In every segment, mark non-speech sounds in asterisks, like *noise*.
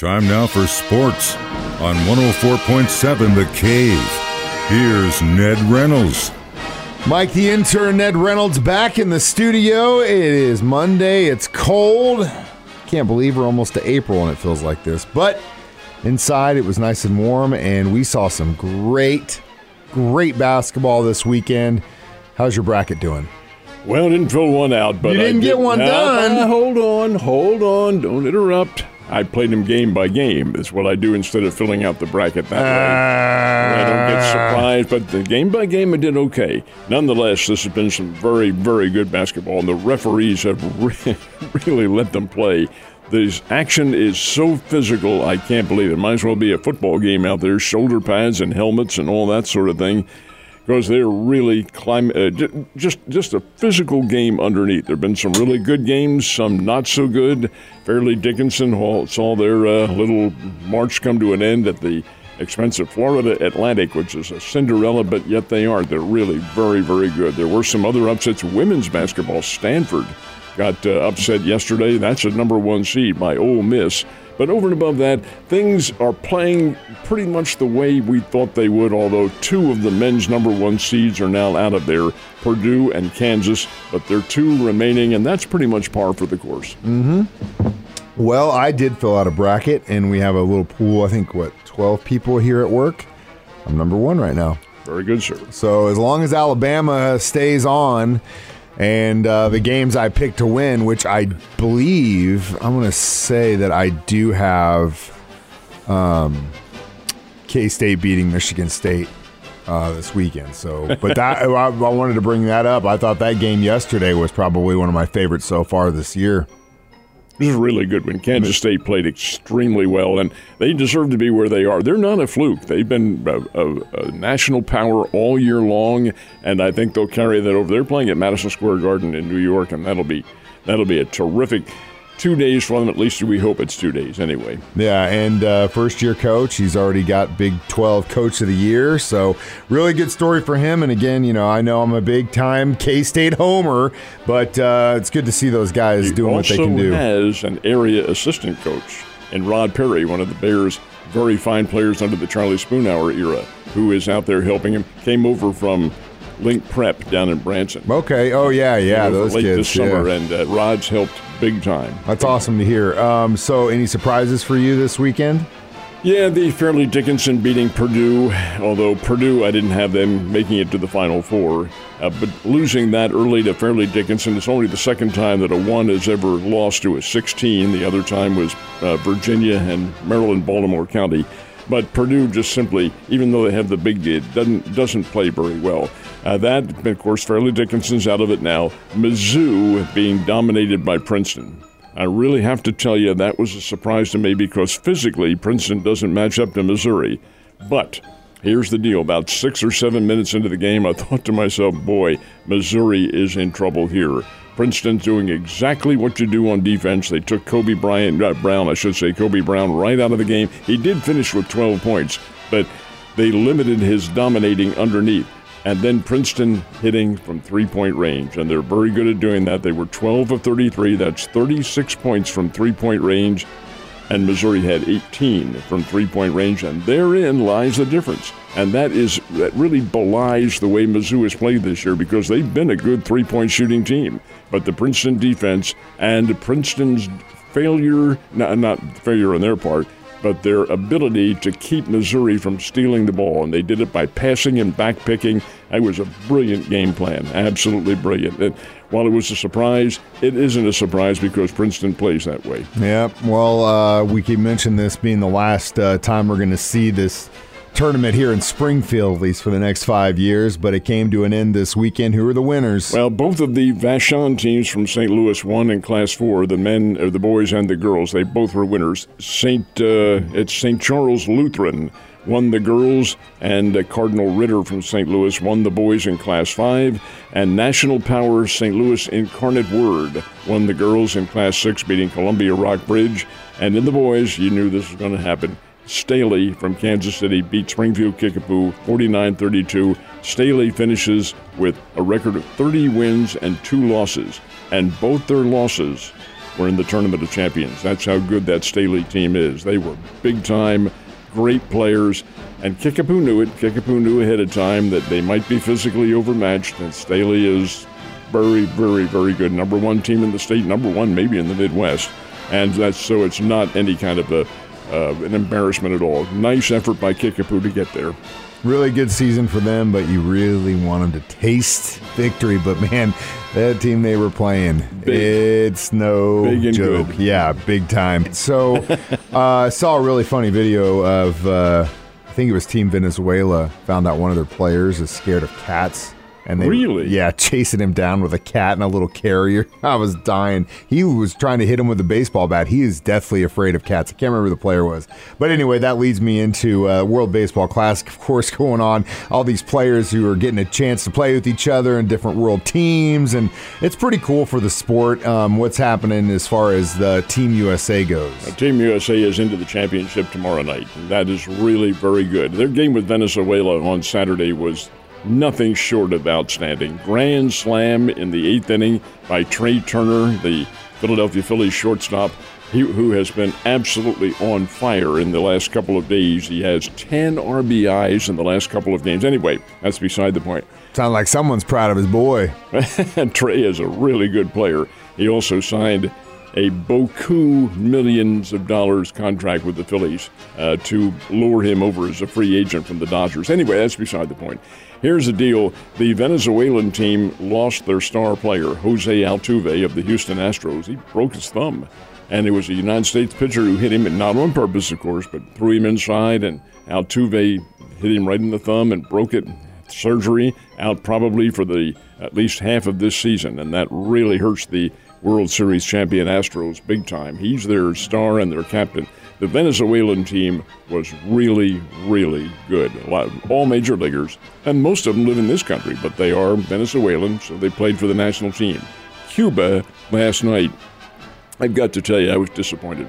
Time now for sports on 104.7 The Cave. Here's Ned Reynolds. Mike the intern, Ned Reynolds, back in the studio. It is Monday. It's cold. Can't believe we're almost to April and it feels like this. But inside, it was nice and warm, and we saw some great, great basketball this weekend. How's your bracket doing? Well, I didn't fill one out, but You I didn't did- get one Now, done. now, hold on, hold on, don't interrupt. I played them game by game. Is what I do instead of filling out the bracket that way. I don't get ah. surprised, but the game by game I did okay. Nonetheless, this has been some very, very good basketball, and the referees have *laughs* re- really let them play. This action is so physical, I can't believe it. Might as well be a football game out there, shoulder pads and helmets and all that sort of thing because they're really uh, j- just just a physical game underneath. There've been some really good games, some not so good. Fairleigh Dickinson all- saw their uh, little march come to an end at the expense of Florida Atlantic, which is a Cinderella, but yet they aren't. They're really very very good. There were some other upsets. Women's basketball, Stanford got uh, upset yesterday. That's a number one seed by Ole Miss. But over and above that, things are playing pretty much the way we thought they would, although two of the men's number one seeds are now out of there Purdue and Kansas, but there are two remaining, and that's pretty much par for the course. Mm hmm. Well, I did fill out a bracket, and we have a little pool. I think, what, 12 people here at work? I'm number one right now. Very good, sir. So as long as Alabama stays on, and uh, the games I picked to win, which I believe I'm going to say that I do have um, K State beating Michigan State uh, this weekend. So, but that *laughs* I, I wanted to bring that up. I thought that game yesterday was probably one of my favorites so far this year. This is really good when Kansas State played extremely well, and they deserve to be where they are. They're not a fluke. They've been a, a, a national power all year long, and I think they'll carry that over. They're playing at Madison Square Garden in New York, and that'll be that'll be a terrific two days for them. At least we hope it's two days anyway. Yeah, and uh, first year coach. He's already got Big 12 Coach of the Year. So, really good story for him. And again, you know, I know I'm a big time K State homer, but uh, it's good to see those guys He doing what they can do. has an area assistant coach and Rod Perry, one of the Bears' very fine players under the Charlie Spoonhour era, who is out there helping him. Came over from Link Prep down in Branson. Okay. Oh, yeah, yeah. Those late kids. this summer, yeah. and uh, Rod's helped big time. That's awesome to hear. Um, so, any surprises for you this weekend? Yeah, the Fairleigh Dickinson beating Purdue, although Purdue, I didn't have them making it to the Final Four. Uh, but losing that early to Fairleigh Dickinson is only the second time that a 1 has ever lost to a 16. The other time was uh, Virginia and Maryland, Baltimore County. But Purdue just simply, even though they have the big lead, doesn't, doesn't play very well. Uh, that, of course, Fairleigh Dickinson's out of it now. Mizzou being dominated by Princeton. I really have to tell you that was a surprise to me because physically Princeton doesn't match up to Missouri. But here's the deal about six or seven minutes into the game, I *laughs* thought to myself, boy, Missouri is in trouble here. Princeton's doing exactly what you do on defense. They took Kobe Bryant, uh, Brown, I should say, Kobe Brown, right out of the game. He did finish with 12 points, but they limited his dominating underneath. And then Princeton hitting from three point range. And they're very good at doing that. They were 12 of 33. That's 36 points from three point range. And Missouri had 18 from three point range. And therein lies the difference. And that is that really belies the way Mizzou has played this year because they've been a good three point shooting team. But the Princeton defense and Princeton's failure, not, not failure on their part, but their ability to keep Missouri from stealing the ball. And they did it by passing and backpicking. That was a brilliant game plan, absolutely brilliant. While it was a surprise, it isn't a surprise because Princeton plays that way. Yeah. Well, uh, we can mention this being the last uh, time we're going to see this tournament here in Springfield, at least for the next five years. But it came to an end this weekend. Who are the winners? Well, both of the Vashon teams from St. Louis won in Class Four. The men, or the boys, and the girls. They both were winners. Saint, uh, it's St. Charles Lutheran won the girls, and uh, Cardinal Ritter from St. Louis won the boys in Class 5, and National Power St. Louis Incarnate Word won the girls in Class 6, beating Columbia Rock Bridge. And in the boys, you knew this was going to happen. Staley from Kansas City beat Springfield Kickapoo 49 32. Staley finishes with a record of 30 wins and two losses, and both their losses were in the Tournament of Champions. That's how good that Staley team is. They were big time, great players. And Kickapoo knew it. Kickapoo knew ahead of time that they might be physically overmatched, and Staley is very, very, very good. Number one team in the state, number one maybe in the Midwest. And that's so it's not any kind of a uh, an embarrassment at all. Nice effort by Kickapoo to get there. Really good season for them, but you really want them to taste victory. But man, that team they were playing, Big. it's no joke. good. Yeah, big time. So *laughs* uh, I saw a really funny video of, uh, I think it was Team Venezuela, found out one of their players is scared of cats. And they, Really? Yeah, *laughs* chasing him down with a cat and a little carrier. *laughs* I was dying. He was trying to hit him with a baseball bat. He is deathly afraid of cats. I can't remember who the player was. But anyway, that leads me into uh, World Baseball Classic, of course, *laughs* going on. All these players who are getting a chance to play with each other in different world teams. And it's pretty cool for the sport um, what's happening as far as the Team USA goes. Team USA is into the championship tomorrow night. And that is really very good. Their game with Venezuela on Saturday was nothing short of outstanding. Grand slam in the eighth inning by Trea Turner, the Philadelphia Phillies shortstop, he, who has been absolutely on fire in the last couple of days. He has 10 RBIs in the last couple of games. Anyway, that's beside the point. Sounds like someone's proud of his boy. *laughs* Trey is a really good player. He also signed a beaucoup millions of dollars contract with the Phillies uh, to lure him over as a free agent from the Dodgers. Anyway, that's beside the point. Here's the deal the Venezuelan team lost their star player, Jose Altuve of the Houston Astros. He broke his thumb. And it was a United States pitcher who hit him, and not on purpose, of course, but threw him inside. And Altuve hit him right in the thumb and broke it surgery out probably for the at least half of this season, and that really hurts the World Series champion Astros big time. He's their star and their captain. The Venezuelan team was really, really good. Lot, all major leaguers, and most of them live in this country, but they are Venezuelan, so they played for the national team. Cuba last night, I've got to tell you, I was disappointed.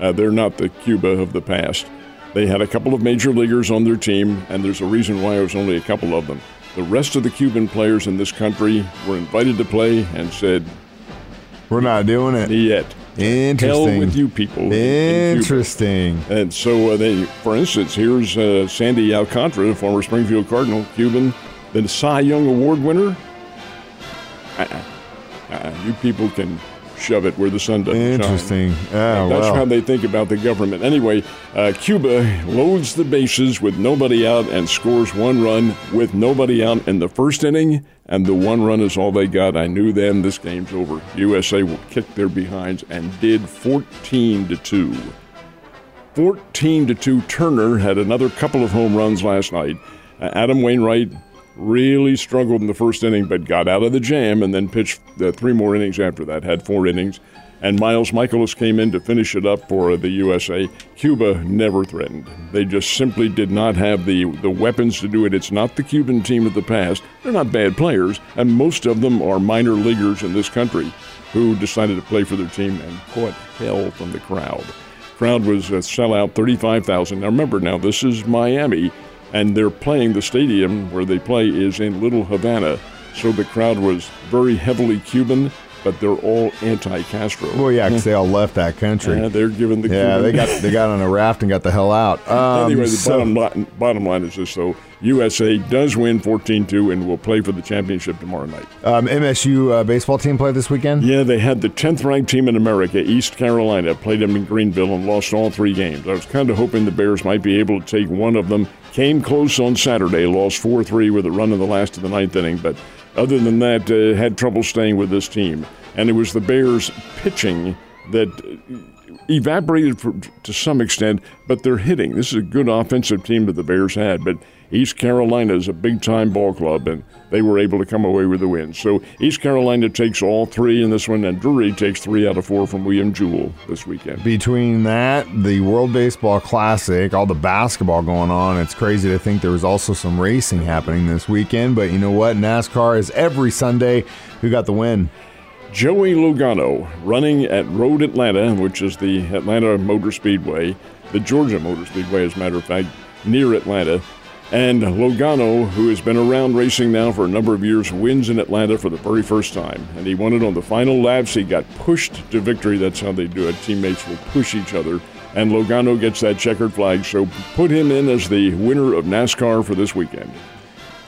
Uh, they're not the Cuba of the past. They had a couple of major leaguers on their team, and there's a reason why it was only a couple of them. The rest of the Cuban players in this country were invited to play and said, We're not doing it. "Yet, hell Interesting. with you people." in Interesting. And so uh, they, for instance, here's uh, Sandy Alcantara, former Springfield Cardinal, Cuban, the Cy Young Award winner. Uh-uh. Uh-uh. You people can shove it where the sun doesn't shine. Interesting. Oh, That's how they think about the government. Anyway, uh, Cuba loads the bases with nobody out and scores one run with nobody out in the first inning, and the one run is all they got. I knew then this game's over. USA will kick their behinds and did 14 to 2. 14 to 2. Turner had another couple of home runs last night. Uh, Adam Wainwright really struggled in the first inning, but got out of the jam and then pitched uh, three more innings after that, had four innings. And Miles Mikolas came in to finish it up for uh, the USA. Cuba never threatened. They just simply did not have the, the weapons to do it. It's not the Cuban team of the past. They're not bad players, and most of them are minor leaguers in this country who decided to play for their team and caught hell from the crowd crowd was a sellout 35,000. Now remember now this is Miami and they're playing the stadium where they play is in Little Havana. So the crowd was very heavily Cuban, but they're all anti-Castro. Well, yeah, because they all left that country. Yeah, they're giving the Yeah, Cuban they got they got on a raft and got the hell out. Um, *laughs* Anyway, the so- bottom, line, bottom line is this, though. USA does win 14-2 and will play for the championship tomorrow night. um, MSU uh, baseball team play this weekend. Yeah, they had the 10th ranked team in America, East Carolina, played them in Greenville and lost all three games. I was kind of hoping the Bears might be able to take one of them. Came close on Saturday, lost 4 3 with a run in the last of the ninth inning, but other than that, uh, had trouble staying with this team. And it was the Bears pitching that evaporated for, to some extent, but they're hitting. This is a good offensive team that the Bears had, but East Carolina is a big time ball club, and they were able to come away with the win. So East Carolina takes all three in this one, and Drury takes three out of four from William Jewell this weekend. Between that, the World Baseball Classic, all the basketball going on, it's crazy to think there was also some racing happening this weekend. But you know what? NASCAR is every Sunday. Who got the win? Joey Logano running at Road Atlanta, which is the Atlanta Motor Speedway, the Georgia Motor Speedway, as a matter of fact, near Atlanta. And Logano, who has been around racing now for a number of years, wins in Atlanta for the very first time. And he won it on the final laps. He got pushed to victory. That's how they do it. Teammates will push each other. And Logano gets that checkered flag. So put him in as the winner of NASCAR for this weekend.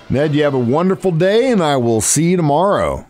Ned, you have a wonderful day, and I will see you tomorrow.